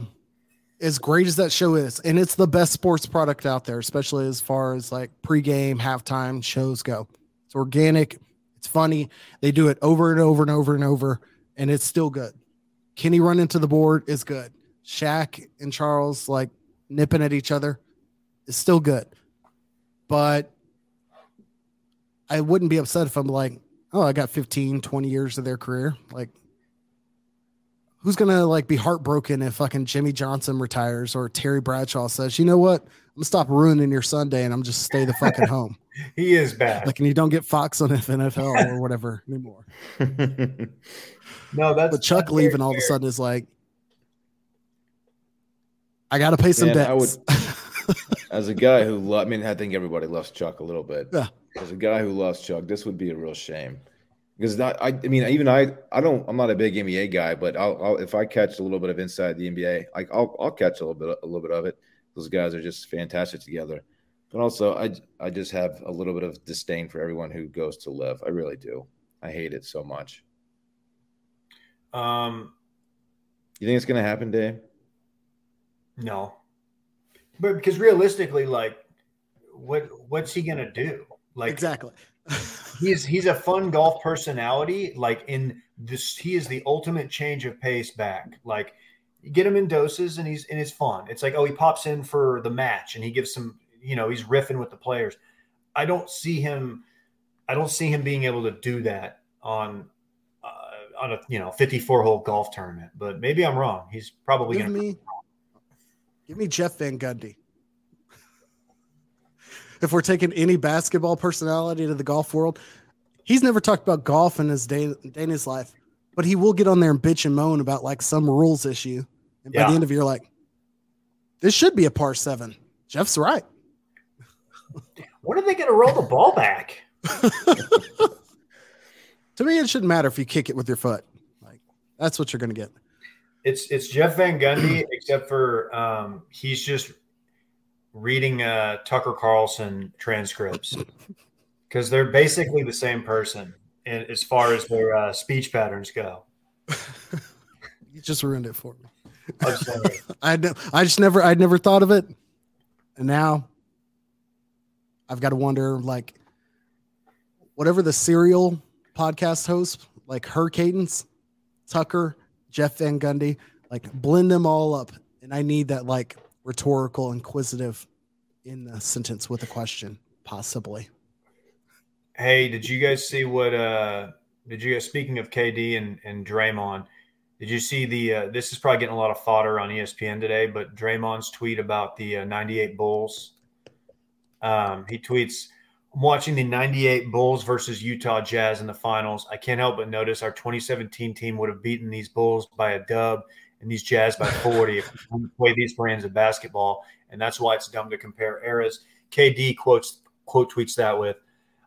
as great as that show is, and it's the best sports product out there, especially as far as like pregame, halftime shows go. It's organic, it's funny. They do it over and over and over and over, and it's still good. Kenny run into the board is good. Shaq and Charles like nipping at each other is still good. But I wouldn't be upset if I'm like, oh, I got 15, 20 years of their career. Like, who's gonna like be heartbroken if fucking Jimmy Johnson retires or Terry Bradshaw says, you know what? I'm gonna stop ruining your Sunday and I'm just stay the fucking home. *laughs* He is bad. Like, and you don't get Fox on *laughs* NFL or whatever anymore. *laughs* no, that's But Chuck that's very leaving all of a sudden is like, I gotta pay some Man, I debts. *laughs* As a guy who, lo- I mean, I think everybody loves Chuck a little bit. Yeah. As a guy who loves Chuck, this would be a real shame because not, I, I mean, even I, I don't, I'm not a big NBA guy, but I'll, I'll if I catch a little bit of inside the NBA, like I'll, I'll catch a little bit, a little bit of it. Those guys are just fantastic together. But also, I, I just have a little bit of disdain for everyone who goes to live. I really do. I hate it so much. um You think it's gonna happen, Dave? No. But because realistically, like what what's he gonna do? Like exactly. *laughs* he's he's a fun golf personality. Like in this, he is the ultimate change of pace back. Like you get him in doses, and he's and it's fun. It's like oh, he pops in for the match, and he gives some. You know, he's riffing with the players. I don't see him. I don't see him being able to do that on uh, on a you know 54 hole golf tournament. But maybe I'm wrong. He's probably going to. Give me Jeff Van Gundy. if we're taking any basketball personality to the golf world, he's never talked about golf in his day, day in his life, but he will get on there and bitch and moan about like some rules issue. And by the end of it, you're like, this should be a par seven. Jeff's right. When are they going to roll the ball back? *laughs* To me, it shouldn't matter if you kick it with your foot. Like that's what you're gonna get. It's it's Jeff Van Gundy, *clears throat* except for um, he's just reading uh, Tucker Carlson transcripts because they're basically the same person in, as far as their uh, speech patterns go. *laughs* You just ruined it for me. *laughs* I know. I just never. I'd never thought of it, and now I've got to wonder. Like, whatever the serial podcast host, like her cadence, Tucker, Jeff Van Gundy, like blend them all up, and I need that like rhetorical, inquisitive in the sentence with a question, possibly. Hey, did you guys see what? uh Did you guys speaking of KD and and Draymond? Did you see the? Uh, this is probably getting a lot of fodder on ESPN today, but Draymond's tweet about the uh, '98 Bulls. Um, he tweets, "I'm watching the '98 Bulls versus Utah Jazz in the finals. I can't help but notice our 2017 team would have beaten these Bulls by a dub and these Jazz by 40 if we play these brands of basketball, and that's why it's dumb to compare eras." KD quotes quote tweets that with.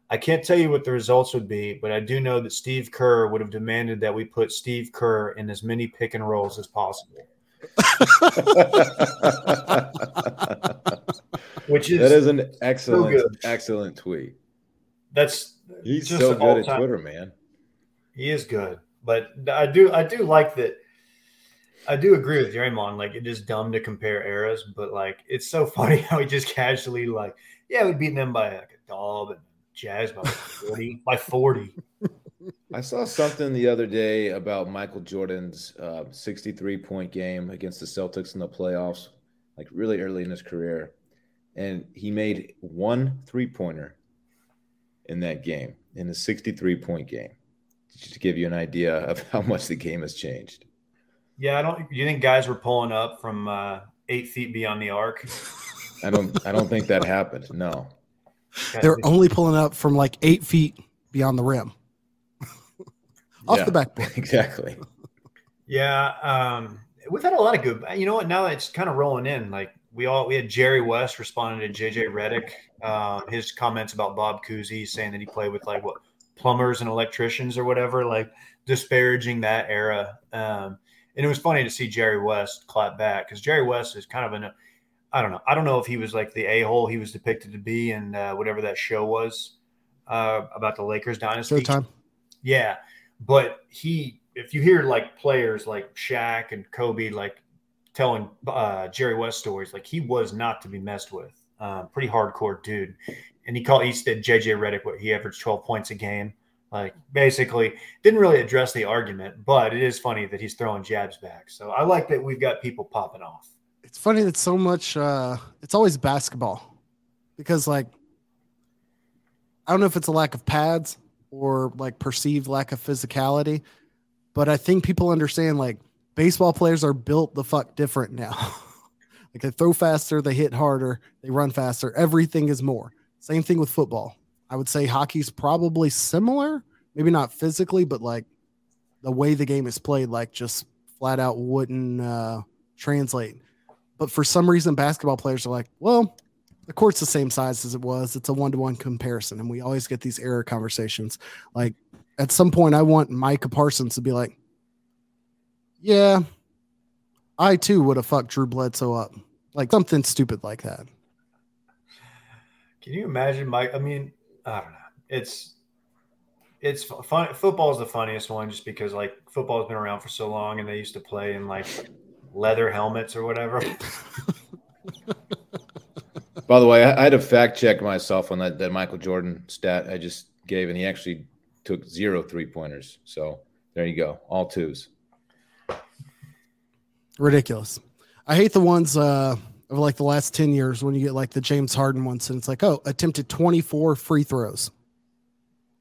I can't tell you what the results would be, but I do know that Steve Kerr would have demanded that we put Steve Kerr in as many pick and rolls as possible. *laughs* Which is, that is an excellent, good. excellent tweet. that's He's just so good at Twitter, man. He is good, but I do I do like that. I do agree with Draymond. Like it is dumb to compare eras, but like it's so *laughs* funny how he just casually like, yeah, we beat them by like a dub and Jazz by forty by forty. I saw something the other day about Michael Jordan's uh, 63 point game against the Celtics in the playoffs, like really early in his career. And he made one three pointer in that game, in a 63 point game, just to give you an idea of how much the game has changed. Yeah, I don't. You think guys were pulling up from uh, eight feet beyond the arc? I don't, I don't think that happened. No. *laughs* They're only pulling up from like eight feet beyond the rim, off Yeah, the backboard. *laughs* Exactly. Yeah, um, we've had a lot of good. You know what? Now it's kind of rolling in, like we all we had Jerry West responding to JJ Redick, uh, his comments about Bob Cousy saying that he played with like what plumbers and electricians or whatever, like disparaging that era. Um, and it was funny to see Jerry West clap back because Jerry West is kind of an I don't know. I don't know if he was like the a hole he was depicted to be in uh, whatever that show was uh, about the Lakers dynasty. Showtime. Yeah, but he, if you hear like players like Shaq and Kobe, like telling uh, Jerry West stories, like he was not to be messed with. Uh, pretty hardcore dude, and he called. He said JJ Redick, what he averaged twelve points a game. Like basically, didn't really address the argument, but it is funny that he's throwing jabs back. So I like that we've got people popping off. It's funny that so much. Uh, it's always basketball because like I don't know if it's a lack of pads or like perceived lack of physicality, but I think people understand like baseball players are built the fuck different now. *laughs* like they throw faster, they hit harder, they run faster. Everything is more. Same thing with football. I would say hockey's probably similar, maybe not physically, but like the way the game is played, like just flat out wouldn't uh, translate. But for some reason, basketball players are like, well, the court's the same size as it was. It's a one to one comparison. And we always get these error conversations. Like at some point, I want Micah Parsons to be like, yeah, I too would have fucked Drew Bledsoe up. Like something stupid like that. Can you imagine, Mike? I mean, I don't know. It's it's fun. Football is the funniest one, just because like football has been around for so long, and they used to play in like leather helmets or whatever. *laughs* By the way, I I had to fact check myself on that, that Michael Jordan stat I just gave, and he actually took zero three pointers. So there you go, all twos. Ridiculous. I hate the ones uh of like the last 10 years when you get like the James Harden ones and it's like, oh, attempted 24 free throws.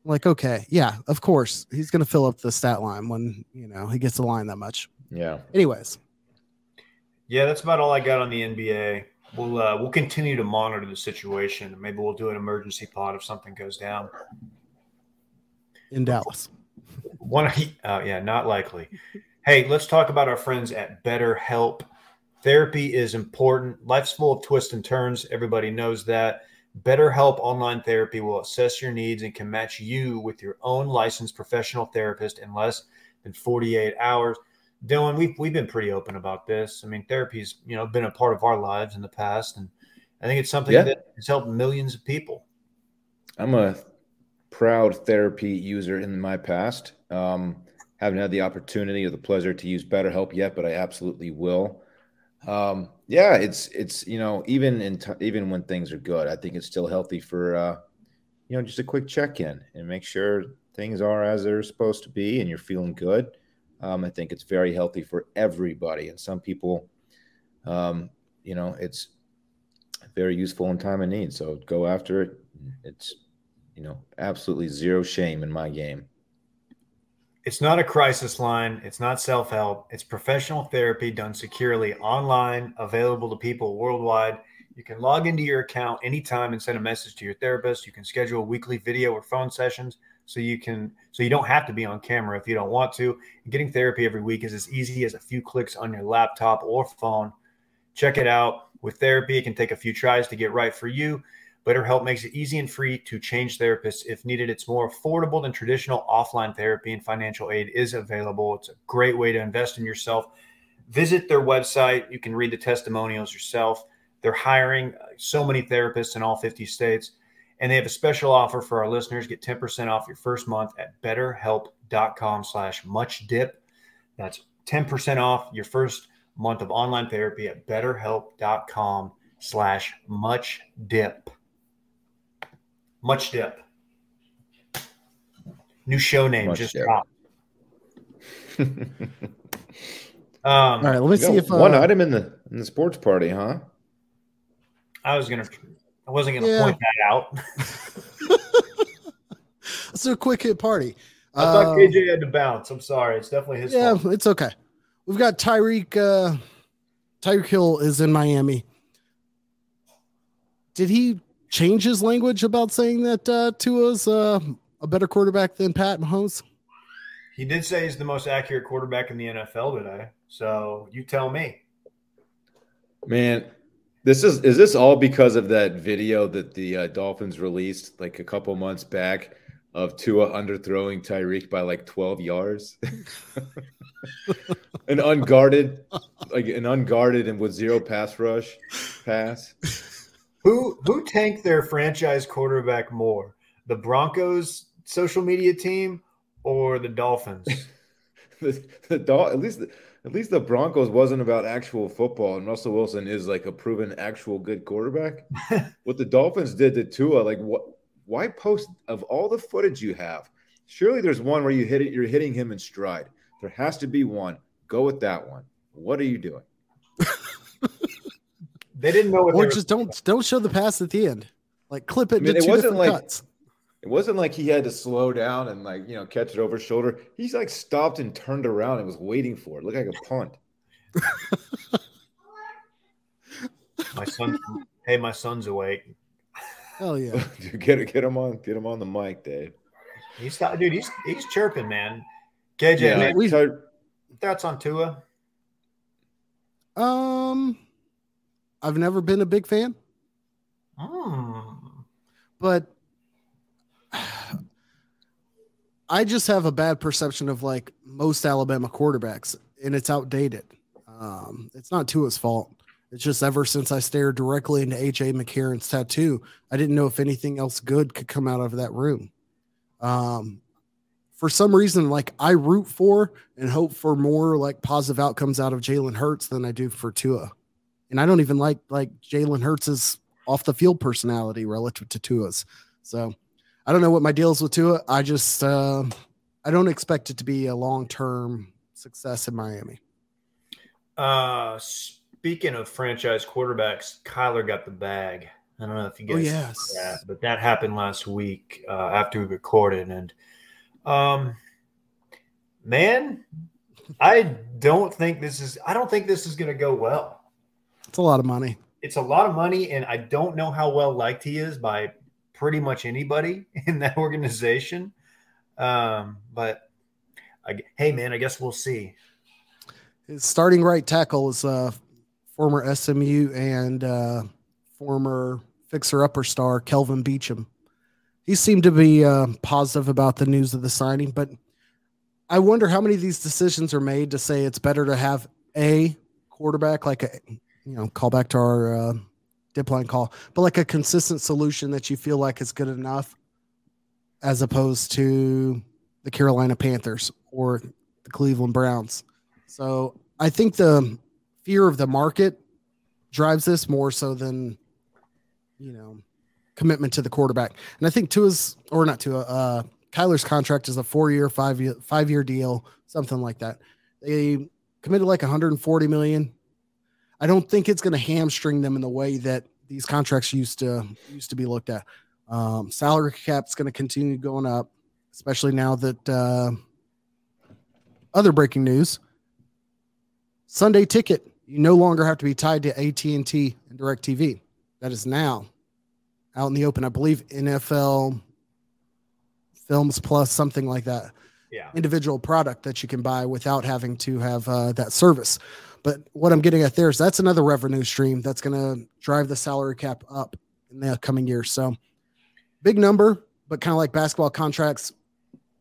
I'm like, okay, yeah, of course. He's gonna fill up the stat line when you know he gets the line that much. Yeah. Anyways, yeah, that's about all I got on the NBA. We'll uh, we'll continue to monitor the situation. Maybe we'll do an emergency pod if something goes down. in Dallas. One, *laughs* uh, yeah, not likely. Hey, let's talk about our friends at BetterHelp. Therapy is important. Life's full of twists and turns. Everybody knows that. BetterHelp Online Therapy will assess your needs and can match you with your own licensed professional therapist in less than 48 hours. Dylan, we've, we've been pretty open about this. I mean, therapy's, you know, been a part of our lives in the past. And I think it's something Yeah. that has helped millions of people. I'm a proud therapy user in my past. Um, haven't had the opportunity or the pleasure to use BetterHelp yet, but I absolutely will. Um, yeah, it's it's you know even in t- even when things are good, I think it's still healthy for uh, you know just a quick check in and make sure things are as they're supposed to be and you're feeling good. Um, I think it's very healthy for everybody, and some people, um, you know, it's very useful in time of need. So go after it. It's you know, absolutely zero shame in my game. It's not a crisis line. It's not self help. It's professional therapy done securely online, available to people worldwide. You can log into your account anytime and send a message to your therapist. You can schedule weekly video or phone sessions so you can so you don't have to be on camera if you don't want to. Getting therapy every week is as easy as a few clicks on your laptop or phone. Check it out. With therapy, it can take a few tries to get right for you. BetterHelp makes it easy and free to change therapists if needed. It's more affordable than traditional offline therapy, and financial aid is available. It's a great way to invest in yourself. Visit their website. You can read the testimonials yourself. They're hiring uh, so many therapists in all 50 states, and they have a special offer for our listeners. Get 10% off your first month at betterhelp.com slash muchdip. That's 10% off your first month of online therapy at betterhelp.com slash muchdip. Much Dip. New show name Much just Dip. dropped. *laughs* Um, All right, let me see if uh, one item in the in the sports party, huh? I was gonna, I wasn't gonna Yeah. point that out. *laughs* let's a quick hit party. I thought Uh, KJ had to bounce. I'm sorry. It's definitely his yeah, fault. it's okay. We've got Tyreek. Uh, Tyreek Hill is in Miami. Did he change his language about saying that uh, Tua's uh, a better quarterback than Pat Mahomes? He did say he's the most accurate quarterback in the NFL today. So you tell me. Man, this is is this all because of that video that the uh, Dolphins released like a couple months back of Tua underthrowing Tyreek by like 12 yards? *laughs* an unguarded, like an unguarded and with zero pass rush pass. Who who tanked their franchise quarterback more, the Broncos social media team or the Dolphins? *laughs* the, the Dol- at least at least the Broncos wasn't about actual football, and Russell Wilson is like a proven actual good quarterback. *laughs* what the Dolphins did to Tua, like what? Why post of all the footage you have? Surely there's one where you hit it, you're hitting him in stride. There has to be one. Go with that one. What are you doing? They didn't know what Or they were just don't don't show the pass at the end. Like clip it I mean, to it two wasn't different like- cuts. It wasn't like he had to slow down and like you know catch it over his shoulder. He's like stopped and turned around and was waiting for it. Looked like a punt. *laughs* My son, hey, my son's awake. Hell yeah. *laughs* Dude, get get him on get him on the mic, Dave. He's dude. He's he's chirping, man. KJ, Yeah, man, we- Ty- thoughts on Tua? Um, I've never been a big fan, Hmm. but I just have a bad perception of like most Alabama quarterbacks, and it's outdated. Um, it's not Tua's fault. It's just ever since I stared directly into AJ McCarron's tattoo, I didn't know if anything else good could come out of that room. Um, for some reason, like I root for and hope for more like positive outcomes out of Jalen Hurts than I do for Tua. And I don't even like like Jalen Hurts's off the field personality relative to Tua's. So I don't know what my deal is with Tua. I just uh, I don't expect it to be a long term success in Miami. Uh, speaking of franchise quarterbacks, Kyler got the bag. I don't know if you Oh, guys yes. saw that, but that happened last week uh, after we recorded, and um, man, I don't think this is. I don't think this is going to go well. It's a lot of money. it's a lot of money, and I don't know how well liked he is by pretty much anybody *laughs* in that organization. Um, but I, hey, man, I guess we'll see. His starting right tackle is uh, former SMU and uh, former fixer upper star Kelvin Beachum. He seemed to be uh, positive about the news of the signing, but I wonder how many of these decisions are made to say it's better to have a quarterback, like a you know, call back to our uh, dip line call, but like a consistent solution that you feel like is good enough, as opposed to the Carolina Panthers or the Cleveland Browns. So I think the fear of the market drives this more so than you know commitment to the quarterback. And I think Tua's or not Tua, uh, Kyler's contract is a four year, five year, five year deal, something like that. They committed like 140 million. I don't think it's going to hamstring them in the way that these contracts used to used to be looked at. Um, salary cap's going to continue going up, especially now that uh, other breaking news: Sunday ticket. You no longer have to be tied to AT and T and Directv. That is now out in the open. I believe NFL Films Plus, something like that. Yeah. Individual product that you can buy without having to have uh, that service. But what I'm getting at there is that's another revenue stream that's going to drive the salary cap up in the coming years. So big number, but kind of like basketball contracts,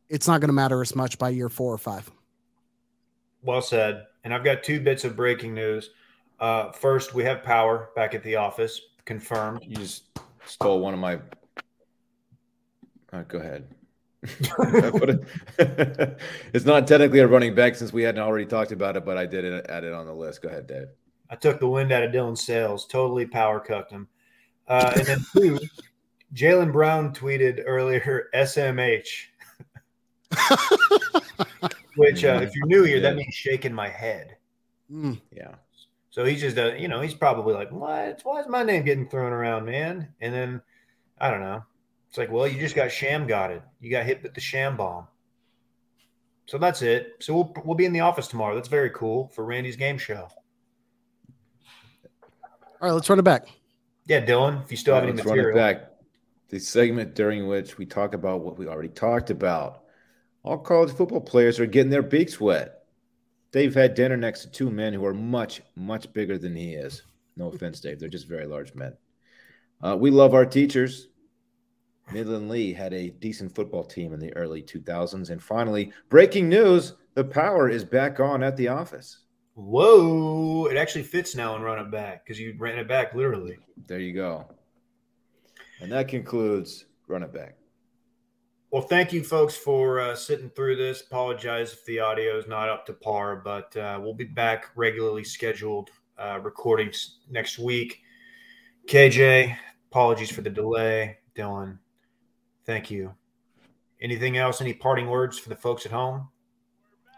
it's not going to matter as much by year four or five. Well said. And I've got two bits of breaking news. Uh, first, we have power back at the office, confirmed. You just stole one of my. Uh, go ahead. *laughs* it's not technically a running back since we hadn't already talked about it, but I did add it on the list. Go ahead, Dave. I took the wind out of Dylan's sails, totally power cucked him. Uh, and then two, *laughs* Jaylen Brown tweeted earlier SMH, *laughs* which uh, if you're new here, that means shaking my head. Mm. Yeah. So he's just, uh, you know, he's probably like, what? Why is my name getting thrown around, man? And then I don't know. It's like, well, you just got sham gotted. You got hit with the sham bomb. So that's it. So we'll we'll be in the office tomorrow. That's very cool for Randy's game show. All right, let's run it back. Yeah, Dylan, if you still have any Let's material. run it back. The segment during which we talk about what we already talked about. All college football players are getting their beaks wet. Dave had dinner next to two men who are much, much bigger than he is. No offense, Dave. They're just very large men. Uh, we love our teachers. Midland Lee had a decent football team in the early 2000s. And finally, breaking news the power is back on at the office. Whoa! It actually fits now and run it back because you ran it back literally. There you go. And that concludes Run It Back. Well, thank you, folks, for uh, sitting through this. Apologize if the audio is not up to par, but uh, we'll be back regularly scheduled uh, recordings next week. KJ, apologies for the delay. Dylan, thank you. Anything else? Any parting words for the folks at home?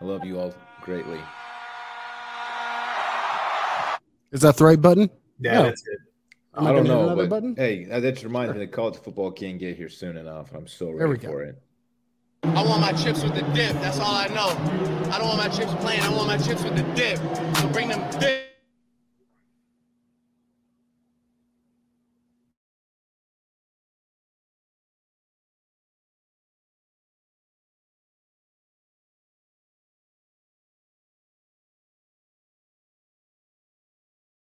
I love you all greatly. Is that the right button? Yeah, No. that's it. Am I don't know, another but button? hey, that just reminds me that college football can't get here soon enough. I'm so ready for it. I want my chips with the dip. That's all I know. I don't want my chips plain. I want my chips with the dip. So bring them dip.